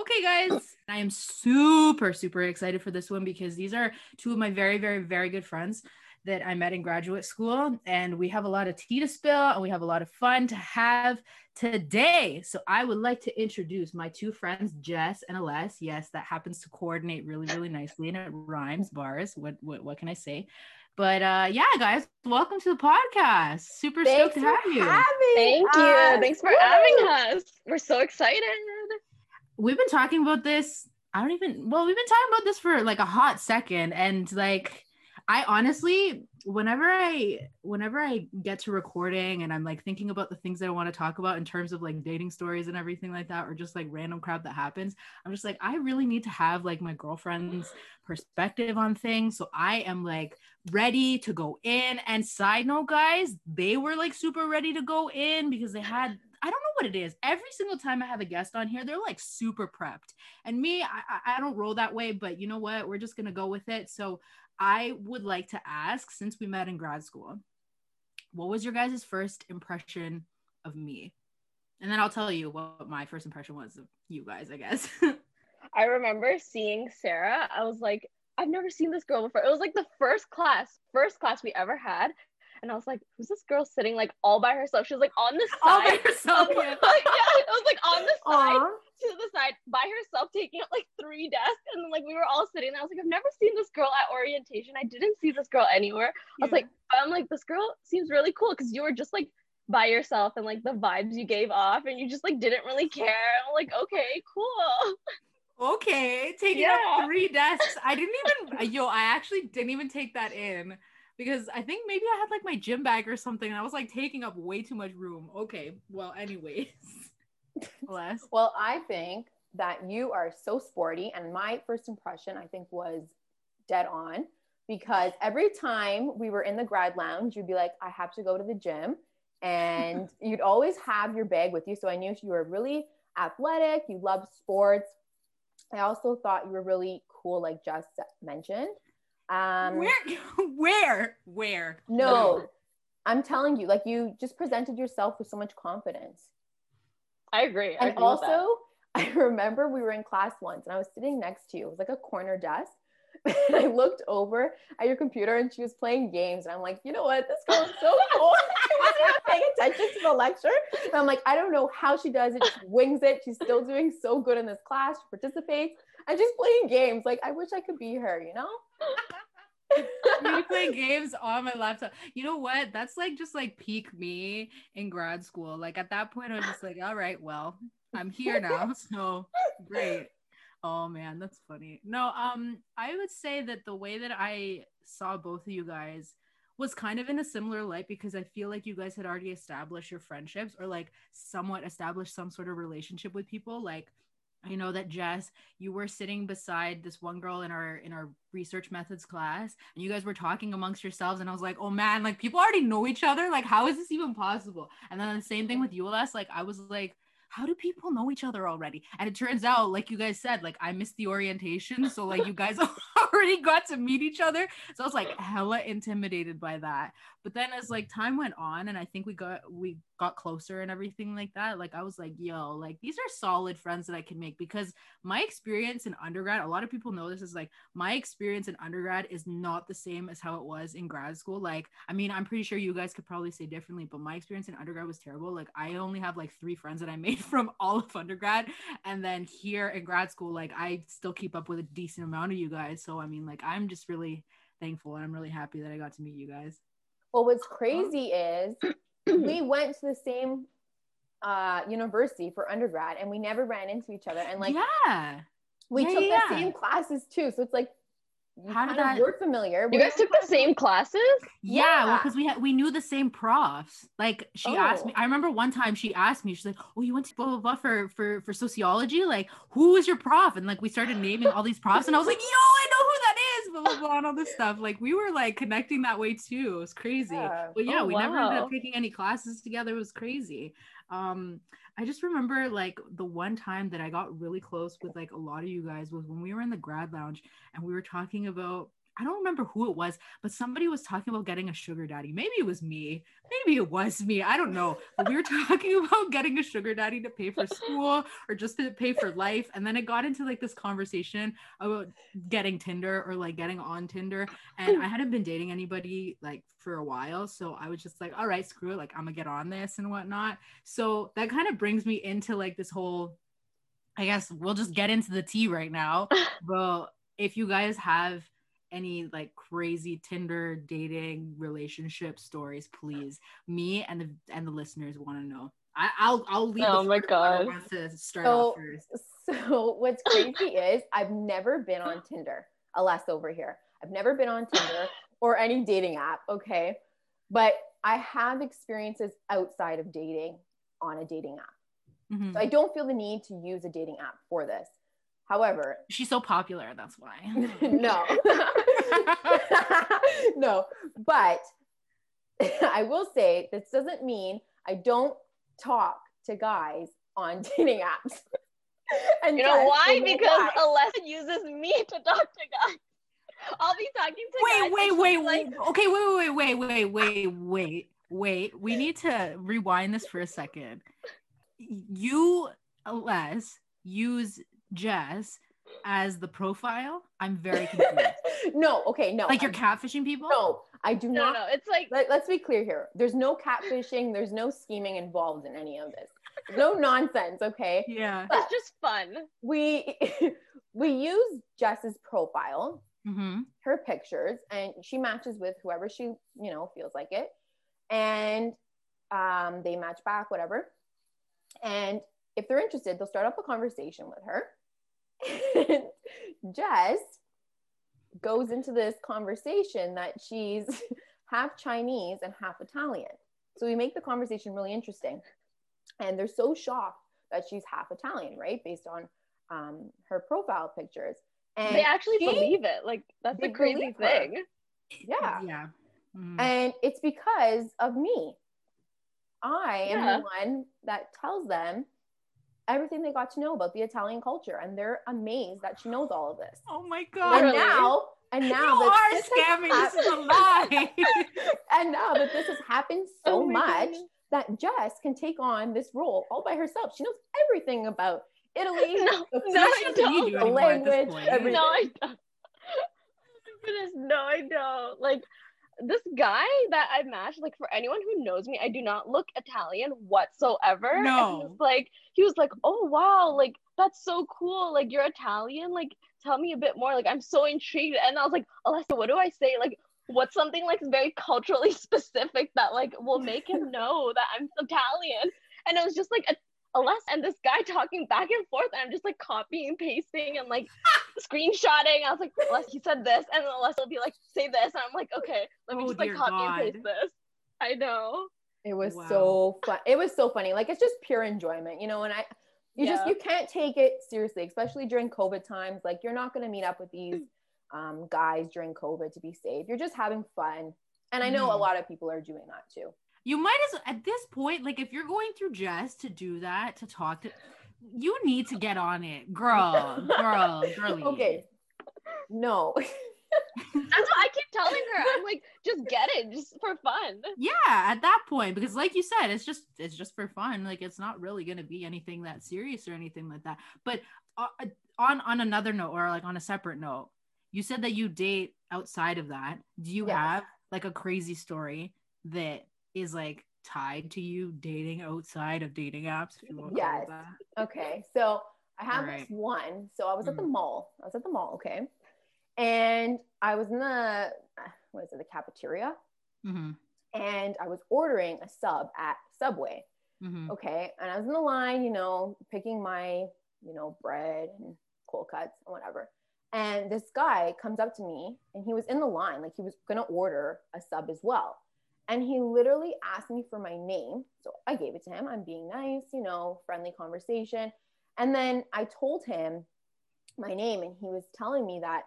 Okay, guys, I am super, super excited for this one because these are two of my very, very, very good friends that I met in graduate school. And we have a lot of tea to spill and we have a lot of fun to have today. So I would like to introduce my two friends, Jess and Aless. Yes, that happens to coordinate really, really nicely and it rhymes bars. What, what, what can I say? But uh, yeah, guys, welcome to the podcast. Super Thanks stoked to have you. Thank you. Thanks for Woo. having us. We're so excited. We've been talking about this. I don't even well, we've been talking about this for like a hot second. And like I honestly, whenever I whenever I get to recording and I'm like thinking about the things that I want to talk about in terms of like dating stories and everything like that, or just like random crap that happens, I'm just like, I really need to have like my girlfriend's perspective on things. So I am like ready to go in. And side note, guys, they were like super ready to go in because they had I don't know what it is. Every single time I have a guest on here, they're like super prepped. And me, I, I- don't roll that way, but you know what? We're just gonna go with it. So I would like to ask, since we met in grad school, what was your guys' first impression of me? And then I'll tell you what my first impression was of you guys, I guess. I remember seeing Sarah. I was like, I've never seen this girl before. It was like the first class, first class we ever had. And I was like, who's this girl sitting like all by herself? She was like on the side. All by herself, Like, yeah. yeah, it was like on the side Aw. to the side by herself, taking up like three desks. And then like we were all sitting there. I was like, I've never seen this girl at orientation. I didn't see this girl anywhere. I was like, I'm like, this girl seems really cool because you were just like by yourself and like the vibes you gave off and you just like didn't really care. I'm like, okay, cool. okay, taking Yeah. up three desks. I didn't even, yo, I actually didn't even take that in because I think maybe I had like my gym bag or something. And I was like taking up way too much room. Okay, well, anyways, less. Well, I think that you are so sporty, and my first impression, I think, was dead on because every time we were in the grad lounge, you'd be like, I have to go to the gym. And you'd always have your bag with you. So I knew you were really athletic, you loved sports. I also thought you were really cool, like Jess mentioned. Um, where, where, where? no, I'm telling you, like you just presented yourself with so much confidence. I agree. I And agree also, I remember we were in class once and I was sitting next to you. It was like a corner desk. And I looked over at your computer and she was playing games. And I'm like, you know what? This girl is so cool. she wasn't even paying attention to the lecture. And I'm like, I don't know how she does it. She wings it. She's still doing so good in this class. She participates and she's playing games. Like, I wish I could be her, you know? Me playing games on my laptop. You know what? That's like just like peak me in grad school. Like at that point, I was just like, all right, well, I'm here now. So great. Oh man, that's funny. No, um, I would say that the way that I saw both of you guys was kind of in a similar light because I feel like you guys had already established your friendships or like somewhat established some sort of relationship with people. Like I know that Jess, you were sitting beside this one girl in our in our research methods class, and you guys were talking amongst yourselves, and I was like, oh man, like people already know each other. Like, how is this even possible? And then the same thing with ULS, like I was like, how do people know each other already? And it turns out, like you guys said, like I missed the orientation, so like you guys already got to meet each other. So I was like hella intimidated by that. But then as like time went on, and I think we got we got closer and everything like that, like I was like, yo, like these are solid friends that I can make because my experience in undergrad, a lot of people know this is like my experience in undergrad is not the same as how it was in grad school. Like, I mean, I'm pretty sure you guys could probably say differently, but my experience in undergrad was terrible. Like, I only have like three friends that I made from all of undergrad. And then here in grad school, like, I still keep up with a decent amount of you guys. So, I mean, like, I'm just really thankful and I'm really happy that I got to meet you guys. Well, what's crazy is we went to the same uh, university for undergrad and we never ran into each other. And like, yeah. we Yeah, took yeah. the same classes too. So it's like, you How did kind of that- were familiar. You We guys took the same classes? Yeah, well, because we had we knew the same profs. Like she asked Oh. me. I remember one time she asked me. She's like, "Oh, you went to blah blah blah for for for sociology? Like, who was your prof?" And like we started naming all these profs, and I was like, "Yo, I know who that is." Blah blah blah, and all this stuff. Like we were like connecting that way too. It was crazy. Yeah. But yeah, Oh, we never ended up taking any classes together. It was crazy. Um, I just remember like the one time that I got really close with like a lot of you guys was when we were in the grad lounge and we were talking about I don't remember who it was, but somebody was talking about getting a sugar daddy. Maybe it was me. Maybe it was me. I don't know. But we were talking about getting a sugar daddy to pay for school or just to pay for life. And then it got into like this conversation about getting Tinder or like getting on Tinder. And I hadn't been dating anybody like for a while. So I was just like, all right, screw it. Like I'm gonna get on this and whatnot. So that kind of brings me into like this whole I guess we'll just get into the tea right now. Well, if you guys have any like crazy Tinder dating relationship stories, please. Me and the and the listeners want to know. I, I'll I'll leave. Oh the my first. I God. want to start So- off first. So what's crazy is I've never been on Tinder, alas over here. I've never been on Tinder or any dating app, okay? But I have experiences outside of dating on a dating app. Mhm. So I don't feel the need to use a dating app for this. However, She's so popular. That's why. no. no, but I will say this doesn't mean I don't talk to guys on dating apps. and You know why? Because why. Alessa uses me to talk to guys. I'll be talking to wait, guys. wait, and wait, like, wait. Okay, wait, wait, wait, wait, wait, wait, wait. We need to rewind this for a second. You, Les, use Jess as the profile. I'm very confused. no, okay, no. like you're catfishing people? no, I do no, not. no, it's like Let, let's be clear here. There's no catfishing, there's no scheming involved in any of this. No nonsense, okay? Yeah. But it's just fun. we we use Jess's profile Mm-hmm. her pictures and she matches with whoever she you know feels like it and um, they match back whatever and if they're interested they'll start up a conversation with her and jess goes into this conversation that she's half chinese and half italian so we make the conversation really interesting and they're so shocked that she's half italian right based on um, her profile pictures and they actually she- believe it. Like that's a crazy believe her. thing. yeah Yeah. Mhm. and it's because of me. I am Yeah. the one that tells them everything they got to know about the Italian culture, and they're amazed that she knows all of this. oh my god. And now, and now you that are this scamming. This is a happened- lie. and now that this has happened so Oh much goodness. that Jess can take on this role all by herself. She knows everything about Italy, No, the no, I She doesn't the anymore at this language, everything. No, I don't. Oh my goodness, no, I don't. Like this guy that I matched, like for anyone who knows me, I do not look Italian whatsoever. And he No. like, he was like, oh wow, like that's so cool. Like you're Italian. Like tell me a bit more. Like I'm so intrigued. And I was like, Alessa, what do I say? Like what's something like very culturally specific that like will make him know that I'm Italian? And it was just like a Alessa and this guy talking back and forth, and I'm just like copying and pasting and like screenshotting. I was like, Alessa, he said this, and then Alessa will be like, say this, and I'm like, okay, let me Oh, just like copy God. and paste this. I know. It was Wow. so fun. It was so funny. Like it's just pure enjoyment, you know. And I, you just you can't take it seriously, especially during COVID times. Like you're not going to meet up with these um, guys during COVID to be safe. You're just having fun. And I know a Mhm. lot of people are doing that too. You might as at this point, like if you're going through Jess to do that, to talk to you need to get on it. Girl, girl, girly. Okay. No. That's what I keep telling her. I'm like, just get it, just for fun. Yeah, at that point, because like you said, it's just it's just for fun. Like it's not really gonna be anything that serious or anything like that. But uh, on on another note, or like on a separate note, you said that you date outside of that. Do you Yes. have like a crazy story that is like tied to you dating outside of dating apps? If you want to call it Yes. Okay. So I have Alright. this one. So I was at the Mhm. mall. I was at the mall. Okay. And I was in the, what is it, the cafeteria? Mhm, And I was ordering a sub at Subway. mhm. okay and i was in the line you know picking my you know bread and cold cuts and whatever and this guy comes up to me and he was in the line like he was gonna order a sub as well and he literally asked me for my name so i gave it to him i'm being nice you know friendly conversation and then i told him my name and he was telling me that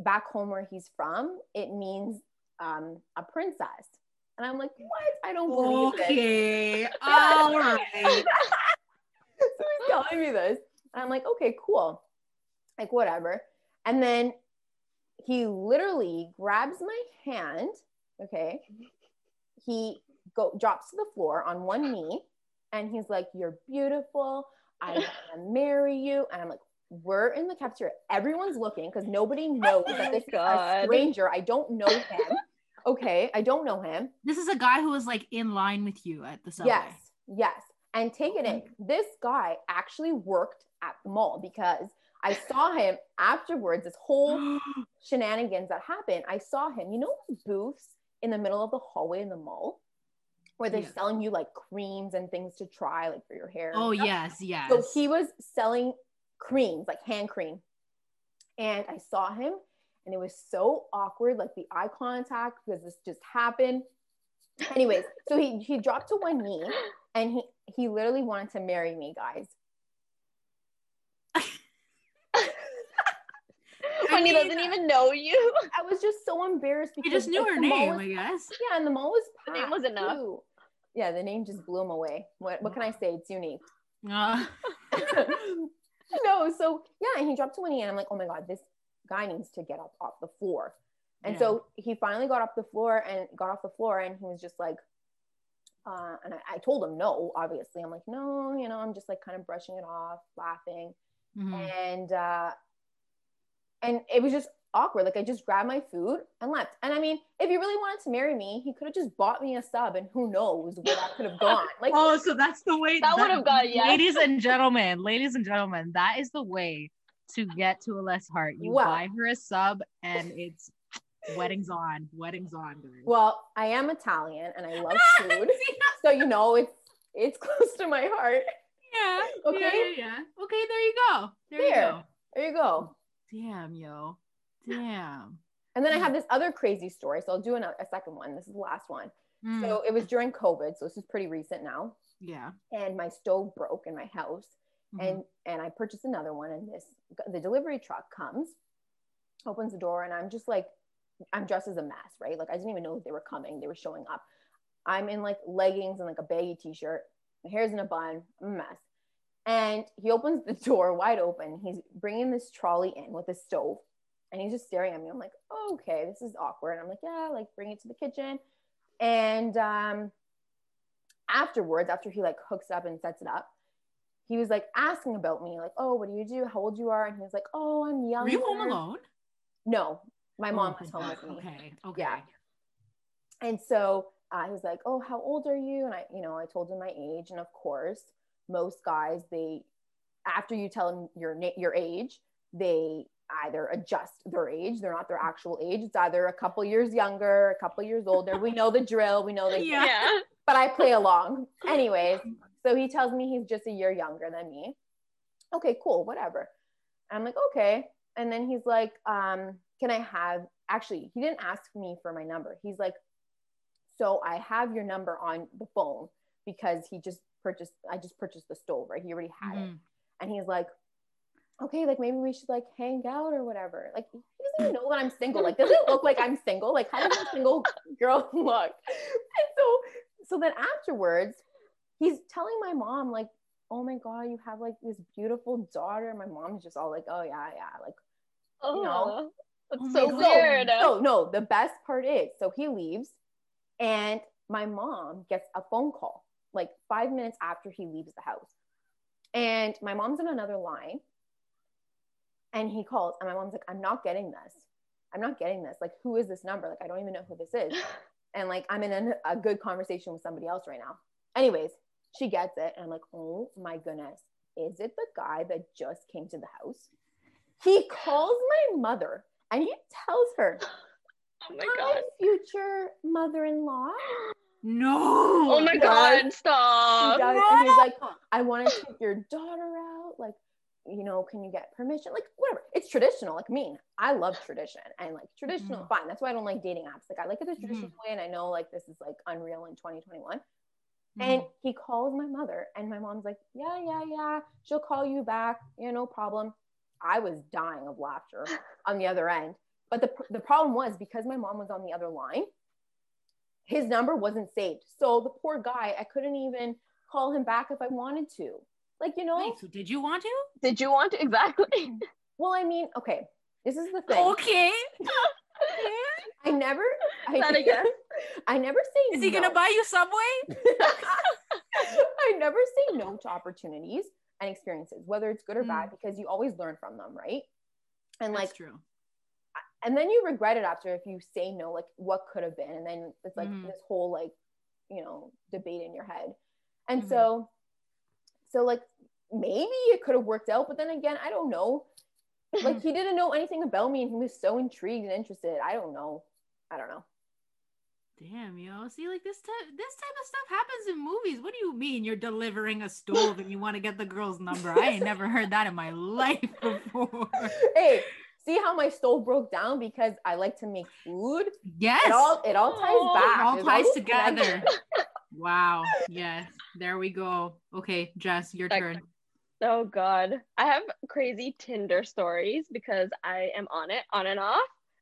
back home where he's from it means um, a princess and i'm like what i don't believe this Okay, all right. so he's telling me this. And I'm like, okay, cool. Like, whatever. And then he literally grabs my hand. Okay. He go drops to the floor on one knee and he's like, You're beautiful. I want to marry you. And I'm like, We're in the cafeteria. Everyone's looking because nobody oh knows that this is a stranger. I don't know him. Okay. I don't know him. This is a guy who was like in line with you at the subway. Yes, yes. And take it in. Mm. This guy actually worked at the mall because I saw him afterwards. This whole shenanigans that happened. I saw him. You know booths in the middle of the hallway in the mall where they're Yeah. selling you like creams and things to try, like for your hair. oh yes, yes. So he was selling creams, like hand cream. And I saw him and it was so awkward, like the eye contact, because this just happened. Anyways, so he he dropped to one knee and he he literally wanted to marry me, guys. When he mean, doesn't even know you. I was just so embarrassed he because just knew like, her name, was- I guess. yeah, and the mall was The name was enough. too. Yeah, the name just blew him away. What what can I say? It's unique. Uh, no, so yeah, and he dropped to one knee, and I'm like, oh my god, this guy needs to get up off the floor. And so he finally got off the floor and got off the floor, and he was just like, uh, and I, I told him no, obviously. I'm like, no, you know, I'm just like kind of brushing it off, laughing, mhm. and uh, and it was just awkward. Like I just grabbed my food and left. And I mean, if he really wanted to marry me, he could have just bought me a sub, and who knows where that could have gone. Like, oh, so that's the way That would've got- yes. Ladies and gentlemen, ladies and gentlemen, that is the way to get to Alessa heart. You Well- buy her a sub, and it's weddings on, weddings on, guys. well, I am Italian and I love food, so you know it's it's close to my heart. yeah, Okay. yeah, yeah, yeah. Okay, there you go. There you go. There you go. Damn, yo, damn. And then I have this other crazy story. So I'll do another, a second one. This is the last one. Mm, So it was during COVID. So this is pretty recent now. yeah. And my stove broke in my house. Mhm. And and I purchased another one. And this the delivery truck comes, opens the door, and I'm just like, I'm dressed as a mess, right? Like I didn't even know they were coming. They were showing up. I'm in like leggings and like a baggy t-shirt. My hair's in a bun. I'm a mess. And he opens the door wide open. He's bringing this trolley in with a stove, and he's just staring at me. I'm like, oh, okay, this is awkward. And I'm like, yeah, like bring it to the kitchen. And um, afterwards, after he like hooks up and sets it up, he was like asking about me, like, oh, what do you do? How old you are? And he was like, oh, I'm young. Were you home alone? No, my mom Oh, was home with me. Okay. Okay. Yeah. And so uh, he was like, "Oh, how old are you?" And I, you know, I told him my age, and of course, most guys they, after you tell them your na- your age, they either adjust their age. They're not their actual age. It's either a couple years younger, a couple years older. We know the drill. We know the. Yeah. Yeah. But I play along, anyways. So he tells me he's just a year younger than me. Okay, cool, whatever. I'm like, okay. And then he's like, um, can I have actually he didn't ask me for my number. He's like, so I have your number on the phone because he just purchased I just purchased the stove, right? He already had it. Mhm. And he's like, okay, like maybe we should like hang out or whatever. Like he doesn't even know that I'm single. Like, does it look like I'm single? Like, how does a single girl look? And so, so then afterwards, he's telling my mom, like, oh my God, you have like this beautiful daughter. My mom's just all like, oh yeah, yeah. Like, Oh, know? that's Oh so weird. no, no, the best part is, so he leaves and my mom gets a phone call like five minutes after he leaves the house. And my mom's in another line and he calls and my mom's like, I'm not getting this. I'm not getting this. Like, who is this number? Like, I don't even know who this is. And like, I'm in a, a good conversation with somebody else right now. Anyways, she gets it. And I'm like, oh my goodness. Is it the guy that just came to the house? He calls my mother and he tells her, Oh my Hi, god. future mother-in-law. No. Oh my god, He stop. and he's like, I want to take your daughter out. Like, you know, can you get permission? Like, whatever. It's traditional. Like me, I love tradition and like traditional. Mhm. Fine. That's why I don't like dating apps. Like, I like it the traditional Mm-hmm. way, and I know like this is like unreal in 2021. Mhm. And he calls my mother, and my mom's like, Yeah, yeah, yeah. She'll call you back. Yeah, no problem. I was dying of laughter on the other end. But the, the problem was because my mom was on the other line, his number wasn't saved. So the poor guy, I couldn't even call him back if I wanted to. Like, you know, Wait, so did you want to? Did you want to exactly? well, I mean, okay, This is the thing. Okay. I never. I, That I guess. I never say. Is he gonna buy you Subway? I never say no to opportunities and experiences, whether it's good or bad, mm. because you always learn from them, right? And like, That's true. And then you regret it after if you say no, like what could have been, and then it's like Mhm. this whole like, you know, debate in your head. And Mhm. so, so like maybe it could have worked out, but then again, I don't know. Like he didn't know anything about me, and he was so intrigued and interested. I don't know. I don't know. Damn, yo. See, like this type this type of stuff happens in movies. What do you mean you're delivering a stove and you want to get the girl's number? I ain't never heard that in my life before. hey, see how my stove broke down because I like to make food. Yes. It all it all ties Oh, back. It all There's ties always together. Wow. Yes. There we go. Okay, Jess, your Like- turn. Oh God, I have crazy Tinder stories because I am on it on and off,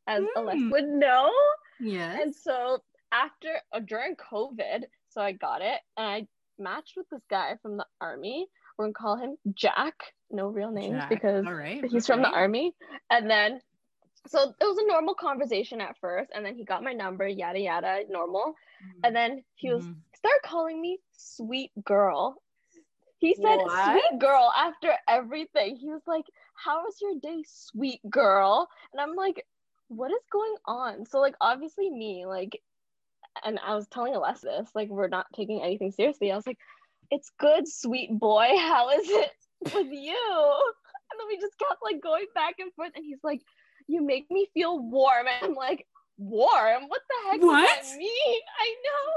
as Mm. Alessa would know. Yes. And so after uh, during COVID, so I got it and I matched with this guy from the army. We're gonna call him Jack. No real names Jack. because right. he's from the army. And then so it was a normal conversation at first, and then he got my number, yada yada, normal. And then he was Mhm. start calling me sweet girl. He said What? sweet girl after everything. He was like, How was your day, sweet girl? And I'm like, What is going on? So, like, obviously, me, like, and I was telling Alessa this, like, we're not taking anything seriously. I was like, It's good, sweet boy. How is it with you? And then we just kept like going back and forth. And he's like, You make me feel warm. And I'm like, Warm? What the heck What? does that mean? I know.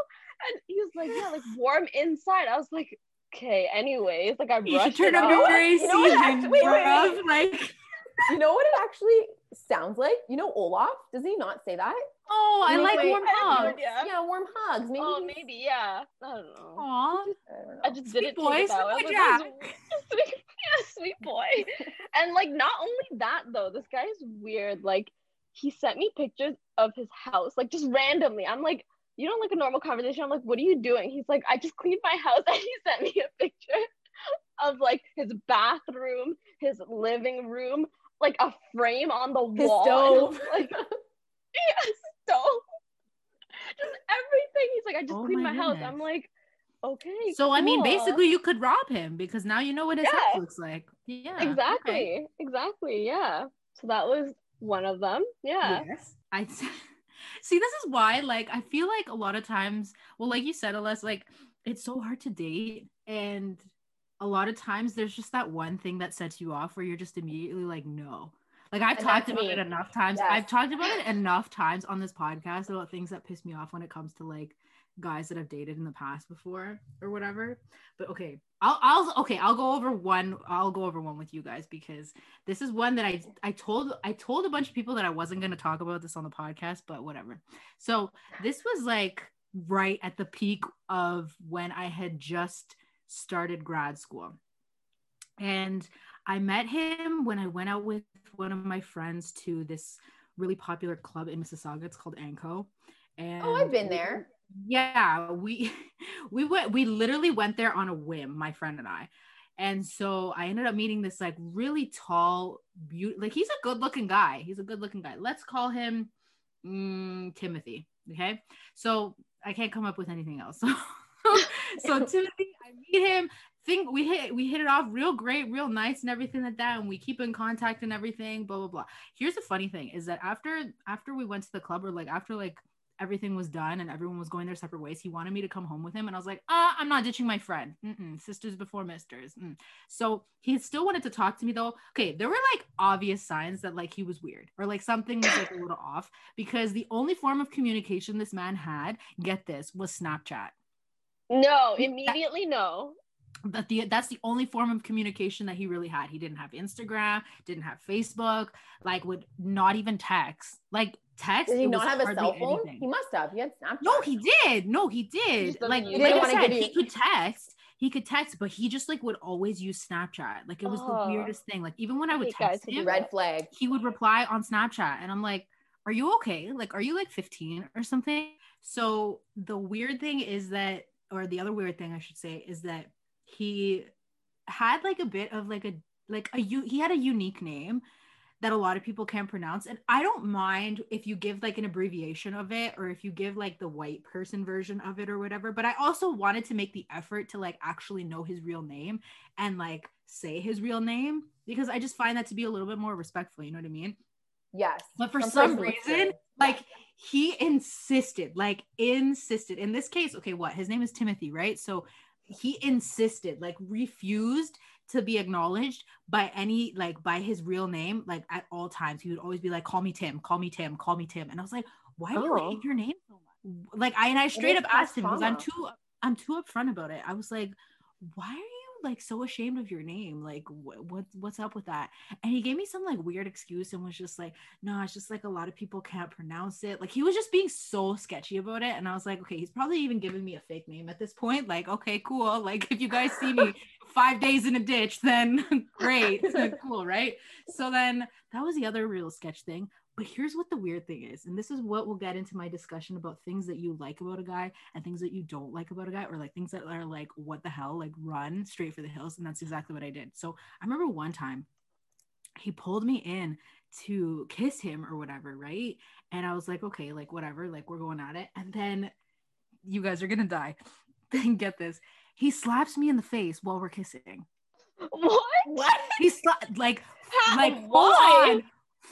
And he was like, Yeah, like warm inside. I was like, Okay, anyways, like I You should turn up your. AC You know what? Wait, wait, wait. Like, You know what it actually sounds like? You know Olaf? Does he not say that? Oh, I like warm I have no hugs. idea. Yeah, warm hugs. Maybe. Oh, maybe, yeah. I don't know. Aw. I don't know. I just Sweet didn't boy, take it that sweet boy like, "That sweet, yeah, sweet boy. And like, not only that though, this guy is weird. Like, he sent me pictures of his house, like just randomly. I'm like, you don't like a normal conversation. I'm like, what are you doing? He's like, I just cleaned my house, and he sent me a picture of like his bathroom, his living room, like a frame on the His wall. and stove. I'm yeah, stove. Just everything. He's like, I just Oh cleaned my my, house. I'm like, okay. So I mean, basically, you could rob him because now you know what his house looks like. Yeah. exactly, okay. exactly, yeah. So that was one of them. Yeah. Yes. I see. This is why, like, I feel like a lot of times, well, like you said, Alyssa, like it's so hard to date, and a lot of times there's just that one thing that sets you off where you're just immediately like, no. Like I've And talked about me. it enough times. Yes. I've talked about it enough times on this podcast about things that piss me off when it comes to like guys that I've dated in the past before or whatever. But okay, I'll I'll okay, I'll go over one. I'll go over one with you guys because this is one that I I told I told a bunch of people that I wasn't going to talk about this on the podcast, but whatever. So this was like right at the peak of when I had just started grad school. And I met him when I went out with one of my friends to this really popular club in Mississauga. It's called Anco. And Oh, I've been there. Yeah, we we went we literally went there on a whim, my friend and I. And so I ended up meeting this like really tall, beautiful, like he's a good looking guy. He's a good looking guy. Let's call him mm, Timothy. Okay. So I can't come up with anything else. So, so Timothy, I meet him. Think we hit we hit it off real great, real nice, and everything like that. And we keep in contact and everything. Blah blah blah. Here's the funny thing: is that after after we went to the club, or like after like everything was done and everyone was going their separate ways, he wanted me to come home with him, and I was like, ah, I'm not ditching my friend. Mm-mm, sisters before misters. Mm. So he still wanted to talk to me though. Okay, there were like obvious signs that like he was weird or like something was like a little off because the only form of communication this man had, get this, was Snapchat. No, immediately no. But the that's the only form of communication that he really had. He didn't have Instagram, didn't have Facebook, like would not even text. Like text. Did he not have a cell phone? anything. He must have. He had Snapchat. No, he did. No, he did. doesn't Like, like He I said, he could text. He could text, but he just like would always use Snapchat. Like it was Oh. the weirdest thing. Like even when I would hate guys text him, Red flag. he would reply on Snapchat, and I'm like, "Are you okay? Like, are you like 15 or something?" So the weird thing is that, or the other weird thing I should say is that he had like a bit of like a like a u- he had a unique name that a lot of people can't pronounce. And I don't mind if you give like an abbreviation of it or if you give like the white person version of it or whatever. But I also wanted to make the effort to like actually know his real name and like say his real name because I just find that to be a little bit more respectful. You know what I mean? Yes. But for Some some person looks reason, like he insisted, like insisted. In this case, okay, what? His name is Timothy, right? So he insisted, like refused to be acknowledged by any like by his real name like at all times. He would always be like call me tim call me tim call me tim. And i was like why do you Oh. hate your name so much? Like i and i straight up asked him because i'm too i'm too upfront about it. I was like why are you like so ashamed of your name like wh- what what's up with that? And he gave me some like weird excuse and was just like no it's just like a lot of people can't pronounce it. Like he was just being so sketchy about it and i was like okay he's probably even giving me a fake name at this point like okay cool like if you guys see me five days in a ditch then great cool right? So then that was the other real sketch thing but here's what the weird thing is and this is what will get into my discussion about things that you like about a guy and things that you don't like about a guy or like things that are like what the hell like run straight for the hills and that's exactly what i did so i remember one time he pulled me in to kiss him or whatever right and i was like okay like whatever like we're going at it and then you guys are gonna die then get this he slaps me in the face while we're kissing What? What? he slapped like How? like full Why? on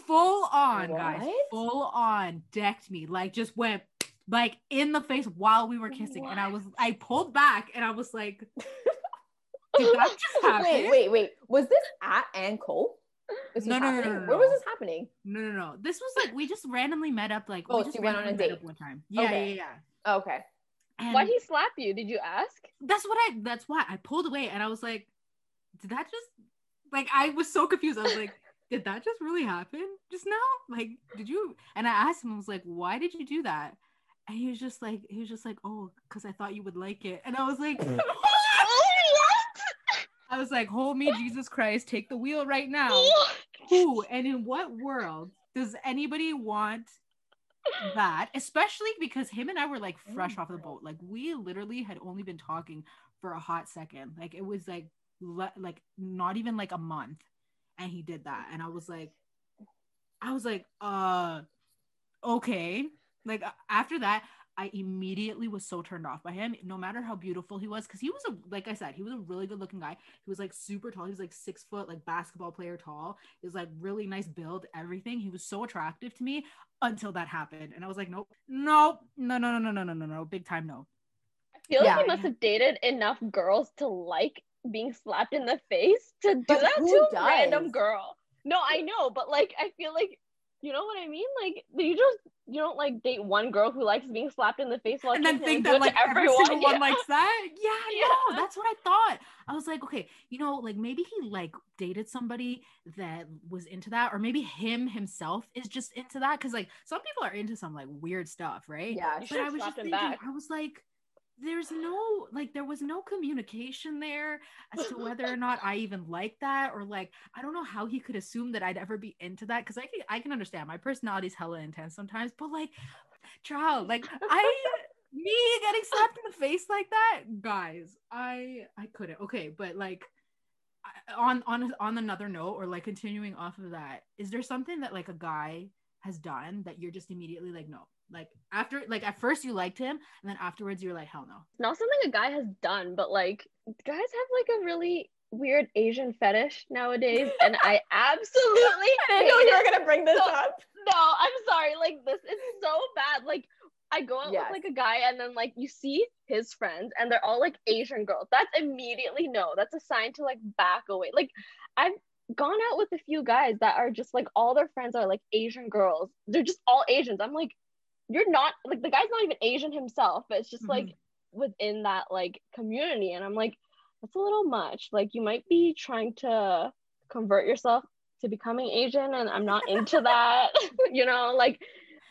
full on guys full on decked me like just went like in the face while we were kissing and i was i pulled back and i was like did that just happen Wait, wait, wait. Was this at Ann Cole? No, no, no, no, no, Where was this happening? no no no this was like we just randomly met up like Oh, we so just you went on a date. one time yeah Okay. yeah yeah Okay. and Why'd he slap you? Did you ask? that's what i that's why i pulled away and i was like did that just like i was so confused i was like did that just really happen just now? Like did you and i asked him i was like why did you do that? And he was just like he was just like oh because i thought you would like it. And i was like what? i was like hold me jesus christ. Take the wheel right now. Who and in what world does anybody want that? Especially because him and i were like fresh off the boat. Like we literally had only been talking for a hot second. Like it was like le- like not even like a month and he did that. And i was like i was like uh okay. Like after that i immediately was so turned off by him no matter how beautiful he was because he was a like i said he was a really good looking guy. He was like super tall. He was like six foot like basketball player tall. He was like really nice build everything. He was so attractive to me until that happened. And i was like nope nope no no no no no no no no big time no. I feel Yeah. like he must have dated enough girls to like being slapped in the face to do But that to a random girl. No, I know, but like I feel like you know what I mean? Like you just you don't like date one girl who likes being slapped in the face while and then think that like every single yeah. one likes that. Yeah, Yeah. no, that's what I thought. I was like, okay, you know, like maybe he like dated somebody that was into that, or maybe him himself is just into that. Cause like some people are into some like weird stuff, right? Yeah. But I was just thinking, back. I was like, there's no like there was no communication there as to whether or not I even like that or like I don't know how he could assume that I'd ever be into that because I can I can understand. My personality is hella intense sometimes but like child like I me getting slapped in the face like that guys I I couldn't. Okay but like on on on another note or like continuing off of that is there something that like a guy has done that you're just immediately like no like after like at first you liked him and then afterwards you're like hell no not something a guy has done, but like guys have like a really weird Asian fetish nowadays, and I absolutely I didn't know you were gonna bring this No. up. No, I'm sorry. Like this is so bad. Like I go out Yes. with like a guy and then like you see his friends and they're all like Asian girls. That's immediately no. That's a sign to like back away. Like I've gone out with a few guys that are just like all their friends are like Asian girls. They're just all Asians. I'm like, you're not like the guy's not even Asian himself, but it's just like mm-hmm. within that like community. And I'm like, that's a little much. Like you might be trying to convert yourself to becoming Asian and I'm not into that. you know, like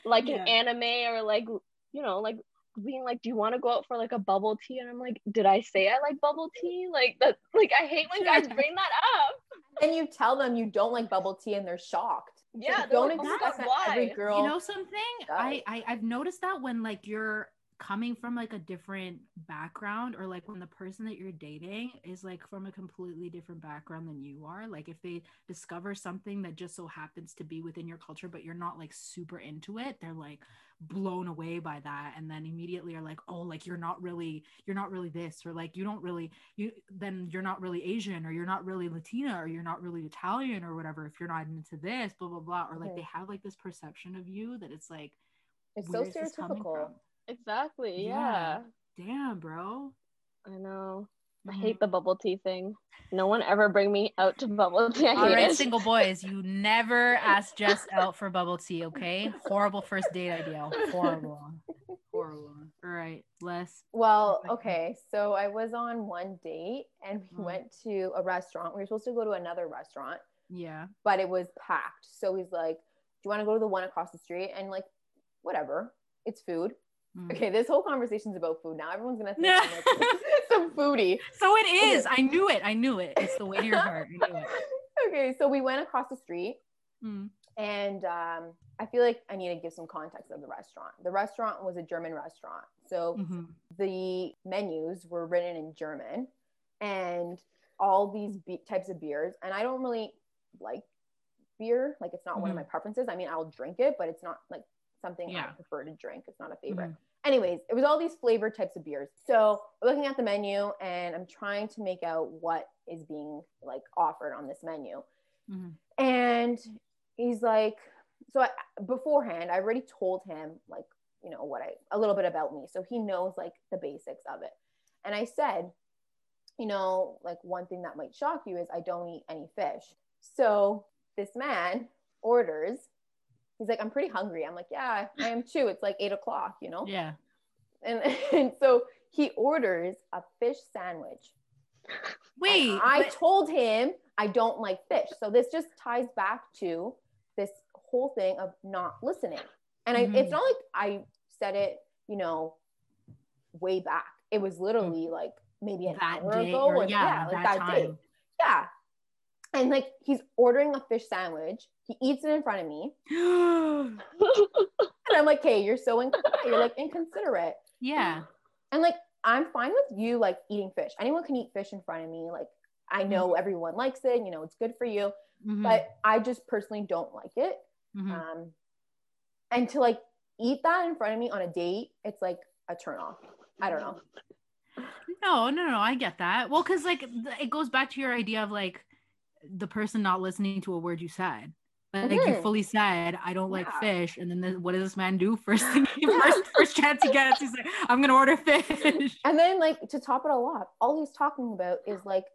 like Yeah. an anime or like you know, like being like, do you want to go out for like a bubble tea? And I'm like, did I say I like bubble tea? Like that like I hate when guys bring that up. And you tell them you don't like bubble tea and they're shocked. Yeah, don't like, "Oh expect every girl. you know something I. I i've noticed that when like you're coming from like a different background or like when the person that you're dating is like from a completely different background than you are like if they discover something that just so happens to be within your culture but you're not like super into it they're like blown away by that and then immediately are like oh like you're not really you're not really this or like you don't really you then you're not really asian or you're not really latina or you're not really italian or whatever if you're not into this blah blah blah or like Mhm. they have like this perception of you that it's like It's so stereotypical. From? Exactly. Yeah. Yeah. damn bro I know. I Mhm. hate the bubble tea thing. No one ever bring me out to bubble tea. I All hate it. single boys, you never ask Jess out for bubble tea, okay? Horrible first date idea. Horrible. Horrible. All right, Les. Well, Okay. okay. So I was on one date and we Mm. went to a restaurant. We were supposed to go to another restaurant, Yeah. but it was packed. So he's like, Do you want to go to the one across the street? And like, whatever. It's food. Mm. Okay, this whole conversation's about food now. Everyone's gonna think I'm like some foodie. So it is. I knew it. I knew it. It's the way to your heart. I knew it. Okay, so we went across the street Mm. and um, I feel like I need to give some context of the restaurant. The restaurant was a German restaurant. So Mhm. the menus were written in German and all these be- types of beers. And I don't really like beer. Like it's not one of Mhm. my preferences. I mean, I'll drink it, but it's not like something Yeah. I prefer to drink. It's not a favorite. Mhm. Anyways, it was all these flavored types of beers. So we're looking at the menu and I'm trying to make out what is being like offered on this menu. Mhm. And he's like, so I, beforehand, I already told him like, you know, what I, a little bit about me. So he knows like the basics of it. And I said, you know, like one thing that might shock you is I don't eat any fish. So this man orders, he's like, I'm pretty hungry. I'm like, yeah, I am too. It's like eight o'clock, you know? Yeah. And, and so he orders a fish sandwich. Wait. And I but- told him I don't like fish. So this just ties back to this whole thing of not listening. And I, it's Mhm. not like I said it, you know, way back. It was literally like maybe an that hour day ago. or or- yeah, like that, day. time. Yeah. And like he's ordering a fish sandwich. He eats it in front of me. And I'm like, hey, you're so in- you're like inconsiderate. yeah. And like, I'm fine with you like eating fish. Anyone can eat fish in front of me. Like, I know everyone likes it. You know, it's good for you. Mhm. But I just personally don't like it. Mhm. Um, and to like eat that in front of me on a date, it's like a turn off. I don't know. No, no, no. I get that. Well, because like it goes back to your idea of like the person not listening to a word you said. Like you Mhm. fully said, I don't like Yeah. fish, and then the, what does this man do? First thing, first, first chance he gets, he's like, I'm gonna order fish. And then like to top it all off, all he's talking about is like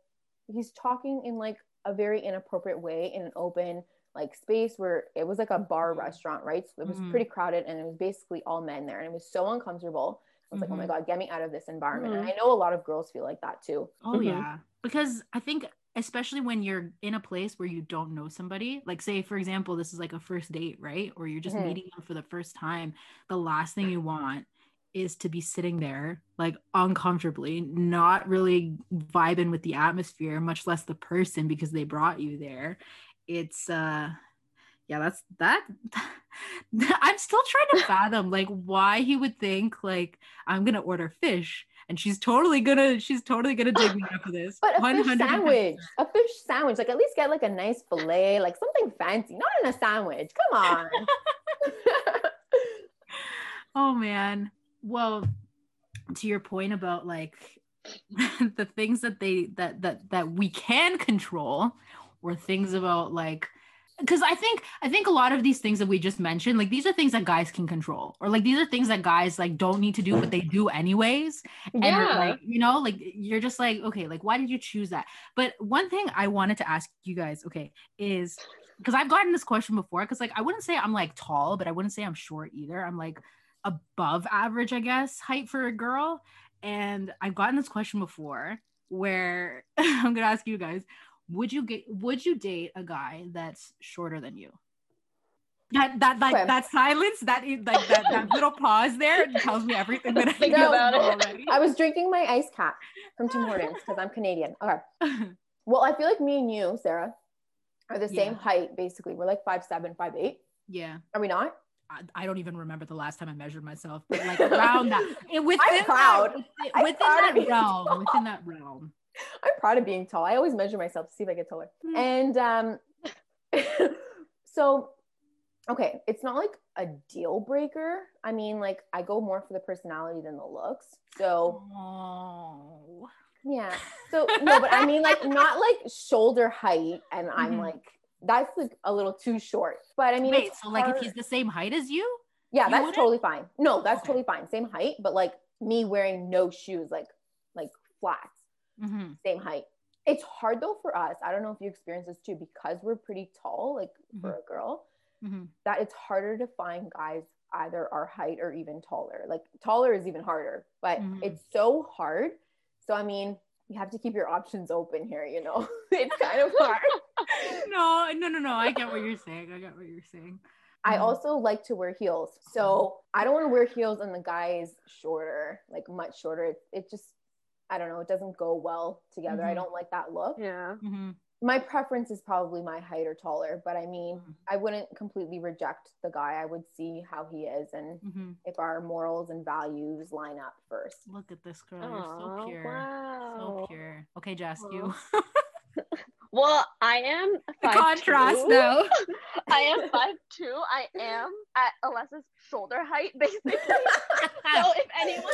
he's talking in like a very inappropriate way in an open like space where it was like a bar Mhm. restaurant, right? So it was Mhm. pretty crowded and it was basically all men there and it was so uncomfortable. I was like, oh my Mhm. God, get me out of this environment. And Mhm. I know a lot of girls feel like that too. Oh yeah, because I think especially when you're in a place where you don't know somebody, like say for example, this is like a first date, right? Or you're just Mhm. meeting them for the first time. The last thing you want is to be sitting there like uncomfortably, not really vibing with the atmosphere, much less the person because they brought you there. It's uh yeah, that's that. I'm still trying to fathom like why he would think like I'm gonna order fish and she's totally gonna she's totally gonna dig me up for this. But a fish 100%. sandwich, a fish sandwich, like at least get like a nice fillet, like something fancy, not in a sandwich. Come on. Oh man. Well, to your point about like the things that they that that that we can control or things about like because I think I think a lot of these things that we just mentioned, like these are things that guys can control, or like these are things that guys like don't need to do, but they do anyways. And yeah. like, you know, like you're just like, okay, like why did you choose that? But one thing I wanted to ask you guys, okay, is because I've gotten this question before, because like I wouldn't say I'm like tall, but I wouldn't say I'm short either. I'm like above average, I guess, height for a girl. And I've gotten this question before where I'm gonna ask you guys, would you get would you date a guy that's shorter than you? That that like Okay. that silence, that like that, that little pause there tells me everything that I Think know about it. already. I was drinking my ice cap from Tim Hortons because I'm Canadian. Okay. Well, I feel like me and you, Sarah, are the same Yeah. height basically. We're like five seven, five eight. yeah. Are we not? I, I don't even remember the last time I measured myself, but like around that, eh, within I'm proud. that, within, within that realm, within that realm. I'm proud of being tall. I always measure myself to see if I get taller. Hmm. And um, so, okay, it's not like a deal breaker. I mean, like I go more for the personality than the looks. So Oh, yeah. So no, but I mean, like not like shoulder height, and I'm Mhm. like that's like a little too short. But I mean, wait. So like, if he's the same height as you, yeah, you that's wouldn't? totally fine. No, that's Okay. totally fine. Same height, but like me wearing no shoes, like like flats. Mhm, same height. It's hard though for us. I don't know if you experience this too, because we're pretty tall, like for a girl, mhm. that it's harder to find guys either our height or even taller. Like taller is even harder, but Mhm. it's so hard. So I mean, you have to keep your options open here, you know. it's kind of hard. no, no, no, no. I get what you're saying. I get what you're saying. I Mhm. also like to wear heels. So I don't want to wear heels and the guy is shorter, like much shorter. It, it just I don't know, it doesn't go well together. I Mhm. don't like that look. Yeah. Mhm. my preference is probably my height or taller, but I mean, Mhm. I wouldn't completely reject the guy. I would see how he is and Mhm. if our morals and values line up first. Look at this girl. You're so Aw, pure. wow. So pure. Okay, Jess, you. Well, I am the five contrast two. though. I am five two. I am at Alessa's shoulder height, basically. so if anyone's shorter,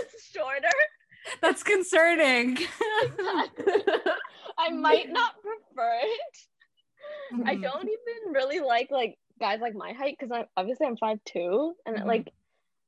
That's concerning. I might not prefer it. I Mhm. don't even really like like guys like my height because I'm obviously I'm five two and Mhm. like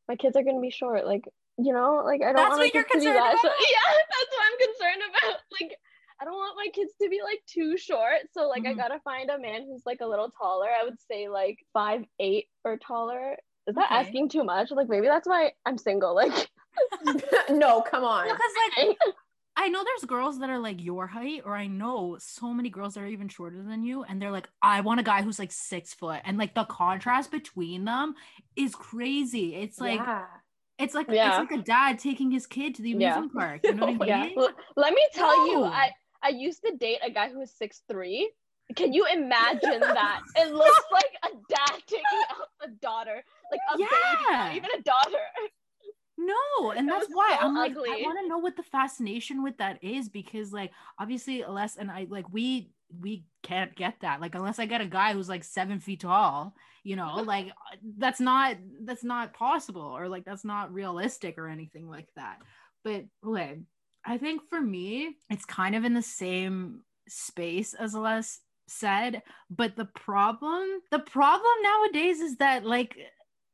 my kids are gonna be short. Like you know, like I don't That's want what you're kids to be concerned about? Yeah, that's what I'm concerned about. Like I don't want my kids to be like too short. So like I Mhm. gotta find a man who's like a little taller. I would say like five eight or taller. Is that Okay. asking too much? Like maybe that's why I'm single. Like no, come on. Because like I know there's girls that are like your height, or I know so many girls that are even shorter than you, and they're like, I want a guy who's like six foot, and like the contrast between them is crazy. It's like yeah. it's like Yeah. it's like a dad taking his kid to the Yeah. amusement park. You know what I mean? L- let me tell you, I I used to date a guy who was six three. Can you imagine that? It looks like a dad taking out a daughter, like a baby, Yeah. not even a daughter. No, and It that's why so I'm like, I want to know what the fascination with that is because, like, obviously, unless and I like we we can't get that. Like, unless I get a guy who's like seven feet tall, you know, like uh, that's not that's not possible or like that's not realistic or anything like that. But okay, I think for me, it's kind of in the same space as Les said. But the problem, the problem nowadays is that like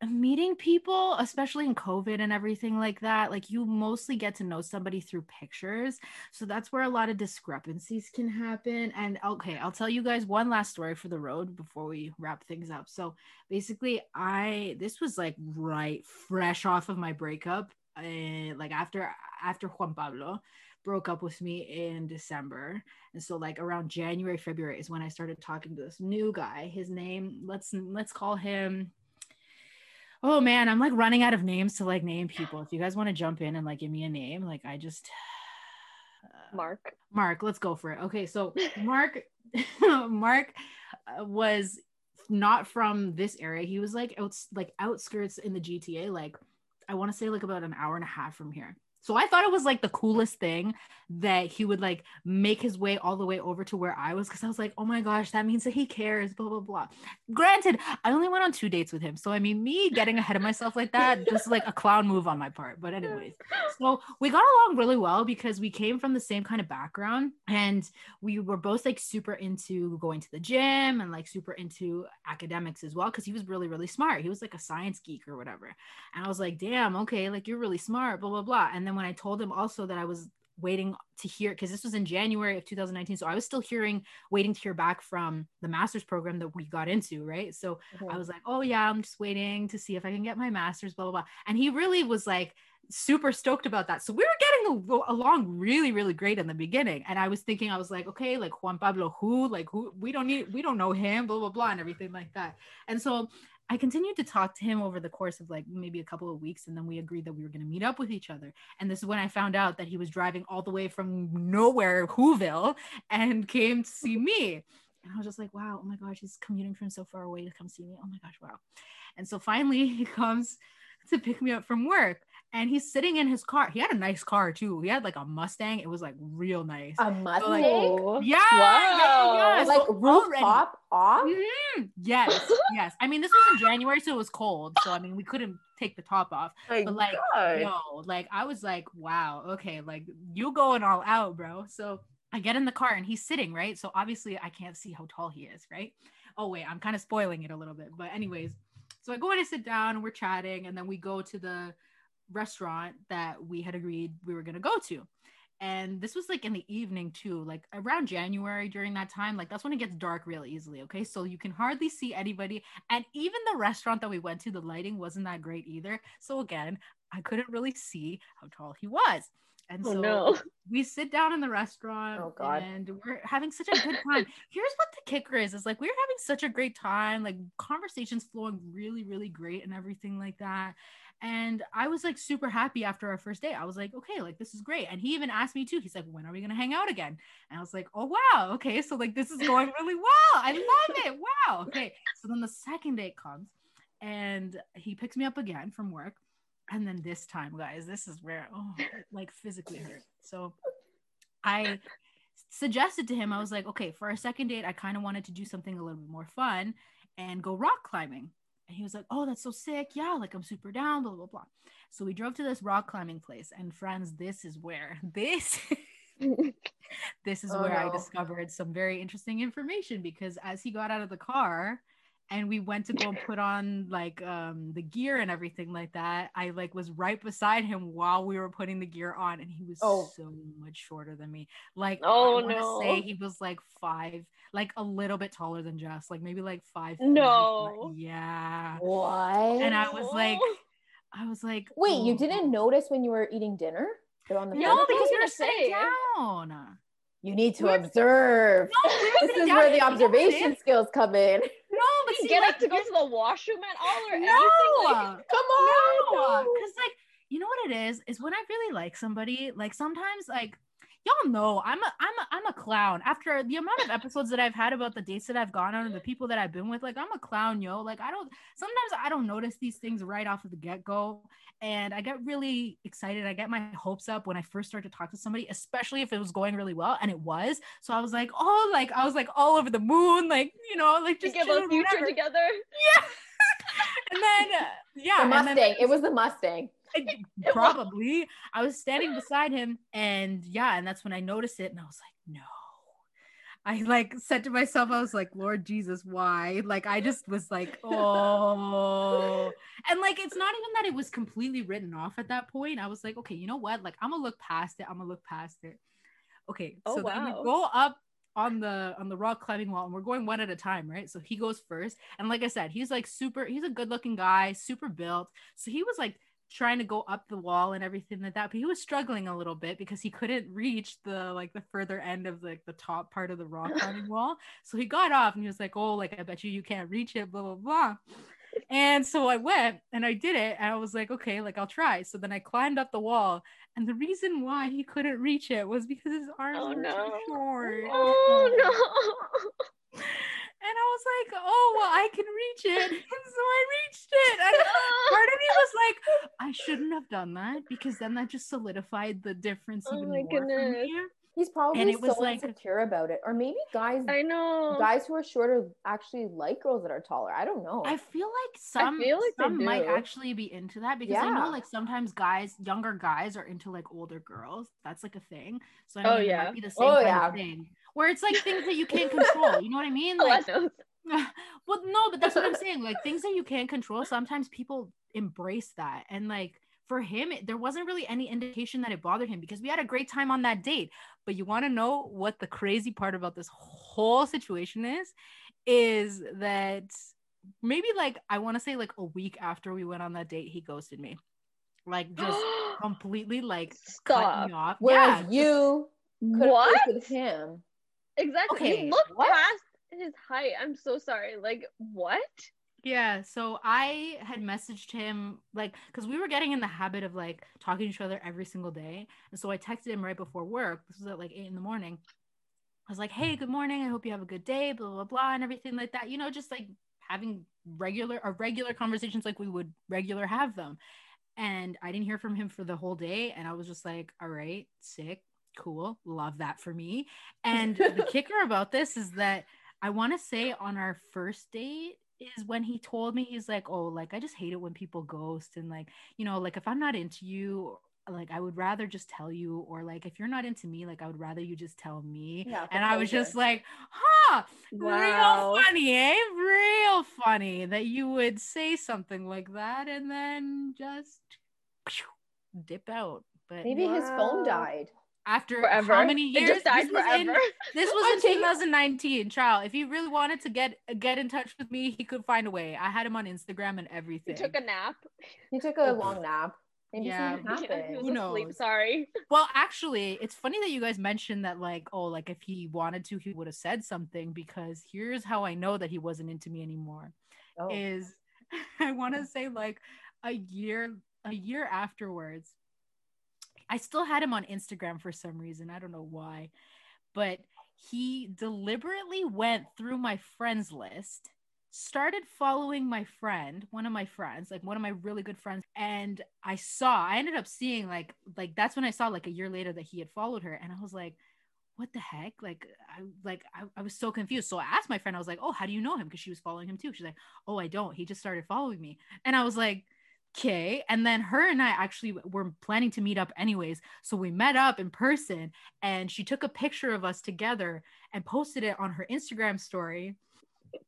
meeting people, especially in COVID and everything like that, like you mostly get to know somebody through pictures. So that's where a lot of discrepancies can happen. And okay, I'll tell you guys one last story for the road before we wrap things up. So basically, I this was like right fresh off of my breakup. Uh, like after after Juan Pablo broke up with me in December. And so like around January, February is when I started talking to this new guy. His name, let's let's call him Oh man, I'm like running out of names to like name people. If you guys want to jump in and like give me a name, like I just uh, Mark. Mark, let's go for it. Okay, so Mark Mark uh, was not from this area. He was like out like outskirts in the GTA like I want to say like about an hour and a half from here. So I thought it was like the coolest thing that he would like make his way all the way over to where I was because I was like, oh my gosh, that means that he cares, blah blah blah. Granted, I only went on two dates with him. So I mean me getting ahead of myself like that, just like a clown move on my part. But anyways, so we got along really well because we came from the same kind of background and we were both like super into going to the gym and like super into academics as well because he was really really smart he was like a science geek or whatever and i was like damn okay like you're really smart blah blah blah and then when i told him also that i was waiting to hear because this was in january of 2019 so i was still hearing waiting to hear back from the master's program that we got into right so I mm-hmm. was like, oh yeah, I'm just waiting to see if I can get my master's, blah blah blah. And he really was like super stoked about that. So we were getting along really, really great in the beginning. And I was thinking, I was like, okay, like Juan Pablo, who, like who, we don't need, we don't know him, blah blah blah, and everything like that. And so I continued to talk to him over the course of like maybe a couple of weeks, and then we agreed that we were going to meet up with each other. And this is when I found out that he was driving all the way from nowhere, Whoville, and came to see me. And I was just like, wow, oh my gosh, he's commuting from so far away to come see me. Oh my gosh, wow. And so finally he comes to pick me up from work and he's sitting in his car. He had a nice car too. He had like a Mustang. It was like real nice. A Mustang? like, yeah, Wow. yeah, yeah. like So rooftop off? Mhm. Yes, yes. I mean, this was in January, so it was cold. So I mean, we couldn't take the top off. My But like, God. yo, like I was like, wow, okay, like you going all out, bro. So I get in the car and he's sitting right. So obviously I can't see how tall he is, right? Oh wait, I'm kind of spoiling it a little bit, but anyways, so I go in and sit down and we're chatting, and then we go to the restaurant that we had agreed we were gonna go to. And this was like in the evening too, like around January during that time, like that's when it gets dark real easily. Okay. So you can hardly see anybody. And even the restaurant that we went to, the lighting wasn't that great either. So again, I couldn't really see how tall he was. And Oh so no. we sit down in the restaurant Oh, God. and we're having such a good time. Here's what the kicker is: is like we're having such a great time, like conversations flowing really, really great and everything like that. And I was like super happy after our first day. I was like, okay, like this is great. And he even asked me too. He's like, when are we gonna hang out again? And I was like, oh wow, okay, so like this is going really well. I love it. Wow. Okay. So then the second date comes and he picks me up again from work. And then this time, guys, this is where oh like physically hurt. So I suggested to him, I was like, okay, for our second date, I kind of wanted to do something a little bit more fun and go rock climbing. And he was like, oh, that's so sick. Yeah, like I'm super down, blah, blah, blah. So we drove to this rock climbing place. And friends, this is where this this is Oh, where I discovered some very interesting information because as he got out of the car and we went to go and put on like um the gear and everything like that, I like was right beside him while we were putting the gear on and he was Oh. so much shorter than me. Like Oh, I want to no. say he was like five, like a little bit taller than Jess, like maybe like five. No. Yeah. What? And I was like, I was like, Wait, you "Oh." didn't notice when you were eating dinner? They're on the No, phone? because was we were sitting down. You need to We're- observe. No, This is down. where the You know what it observation skills come in. No, see, get up to go to the washroom at all or no, anything? Like, Come on. because like you know what it is is when I really like somebody, like sometimes like y'all know I'm a I'm a I'm a clown. After the amount of episodes that I've had about the dates that I've gone on and the people that I've been with, like I'm a clown, yo. Like I don't sometimes I don't notice these things right off of the get go. And I get really excited. I get my hopes up when I first start to talk to somebody, especially if it was going really well. And it was. So I was like, oh, like I was like all over the moon, like, you know, like just think about chilling, future whatever. together. Yeah. and then uh, yeah, The and then- Mustang. It was the Mustang. Probably i was standing beside him and yeah and that's when i noticed it and i was like no. I like said to myself i was like lord jesus why? Like i just was like oh. And like it's not even that it was completely written off at that point. I was like okay you know what? Like i'm gonna look past it. I'm gonna look past it. Okay Oh, so then we wow. go up on the on the rock climbing wall and we're going one at a time right? So he goes first. And like i said he's like super he's a good looking guy super built. So he was like trying to go up the wall and everything like that but he was struggling a little bit because he couldn't reach the like the further end of like the top part of the rock climbing wall so he got off and he was like oh like i bet you you can't reach it blah blah blah and so i went and i did it and i was like okay like i'll try so then i climbed up the wall and the reason why he couldn't reach it was because his arms Oh, were no. too short Oh no. and I was like, oh, well, I can reach it. And so I reached it. And part of me was like, I shouldn't have done that because then that just solidified the difference Oh even more goodness. me. He's probably And it was so like- insecure about it. Or maybe guys I know. guys who are shorter actually like girls that are taller. I don't know. I feel like some feel like some might actually be into that because I know like sometimes guys, younger guys are into like older girls. That's like a thing. So I Oh, mean, it yeah. might be the same Oh, yeah. thing where it's like things that you can't control. You know what I mean? Oh, like Unless- well, no, but that's what I'm saying. Like things that you can't control, sometimes people embrace that. And like for him, it, there wasn't really any indication that it bothered him because we had a great time on that date. But you want to know what the crazy part about this whole situation is? Is that maybe like I want to say like a week after we went on that date, he ghosted me. Like just completely like cut Stop. me off. Whereas yeah, you could What? have with him. Exactly. Okay, You look what? past his height. I'm so sorry. Like what? Yeah, so I had messaged him like because we were getting in the habit of like talking to each other every single day. And so I texted him right before work. This was at like eight in the morning. I was like, hey, good morning. I hope you have a good day, blah, blah, blah, and everything like that. You know, just like having regular or regular conversations like we would regular have them. And I didn't hear from him for the whole day. And I was just like, all right, sick, cool, love that for me. And the kicker about this is that I want to say on our first date is when he told me he's like, oh, like I just hate it when people ghost and like, you know, like if I'm not into you like I would rather just tell you, or like if you're not into me, like I would rather you just tell me. Yeah, and I was just like, huh, wow. real funny, eh? Real funny that you would say something like that and then just dip out. But maybe wow. his phone died after forever. how many years? Just died this forever. Was in, this was in 2019. Child, if he really wanted to get get in touch with me, he could find a way. I had him on Instagram and everything. He took a nap. He took a oh. long nap. Maybe yeah, yeah who knows? Asleep, sorry. Well, actually, it's funny that you guys mentioned that, like, oh, like if he wanted to, he would have said something. Because here's how I know that he wasn't into me anymore. Oh. Is I want to say like a year, a year afterwards, I still had him on Instagram for some reason. I don't know why, but he deliberately went through my friends list started following my friend, one of my friends, like one of my really good friends, and I saw, I ended up seeing like like that's when I saw like a year later that he had followed her, and I was like, what the heck? Like I like I, I was so confused. So I asked my friend, I was like, oh, how do you know him? Because she was following him too. She's like, oh, I don't. He just started following me, and I was like. Okay. And then her and I actually were planning to meet up anyways. So we met up in person and she took a picture of us together and posted it on her Instagram story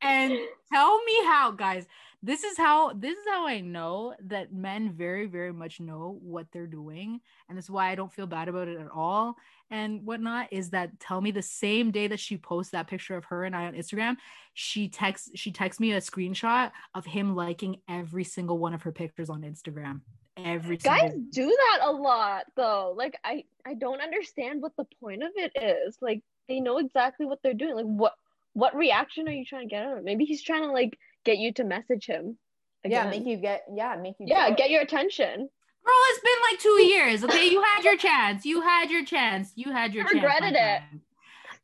and tell me how guys. This is how this is how i know that men very very much know what they're doing and that's why i don't feel bad about it at all and whatnot is that tell me the same day that she posts that picture of her and i on instagram she texts she texts me a screenshot of him liking every single one of her pictures on instagram. Every guys do that a lot though. Like i i don't understand what the point of it is. Like they know exactly what they're doing. Like what what reaction are you trying to get out of Maybe he's trying to like get you to message him. Again. Yeah, make you get yeah, make you Yeah, get, get your attention. Girl, it's been like two years. Okay, you had your chance. You had your chance. You had your chance. Regretted it.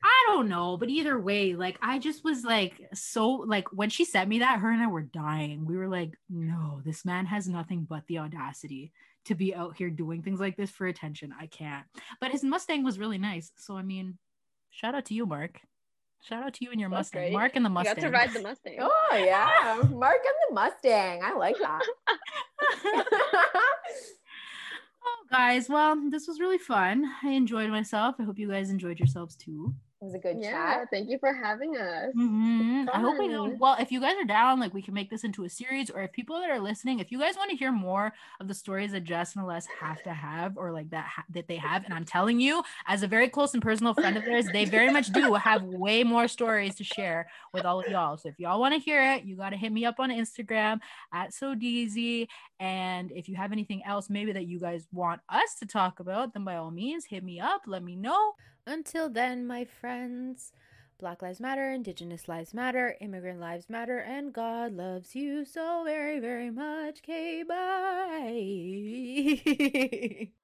I don't know, but either way, like I just was like so like when she sent me that, her and I were dying. We were like, no, this man has nothing but the audacity to be out here doing things like this for attention. I can't. But his Mustang was really nice. So I mean, shout out to you, Mark. Shout out to you and your That's Mustang. Great. Mark and the Mustang. You got to ride the Mustang. Oh yeah. Mark and the Mustang. I like that. oh guys, well, this was really fun. I enjoyed myself. I hope you guys enjoyed yourselves too. It was a good yeah, chat. Thank you for having us. Mm-hmm. I hope we know. Well, if you guys are down, like we can make this into a series, or if people that are listening, if you guys want to hear more of the stories that Jess and Les have to have, or like that ha- that they have, and I'm telling you, as a very close and personal friend of theirs, they very much do have way more stories to share with all of y'all. So if y'all want to hear it, you got to hit me up on Instagram at so deezy. And if you have anything else, maybe that you guys want us to talk about, then by all means, hit me up. Let me know. Until then, my friends, Black Lives Matter, Indigenous Lives Matter, Immigrant Lives Matter, and God loves you so very, very much. Okay, bye.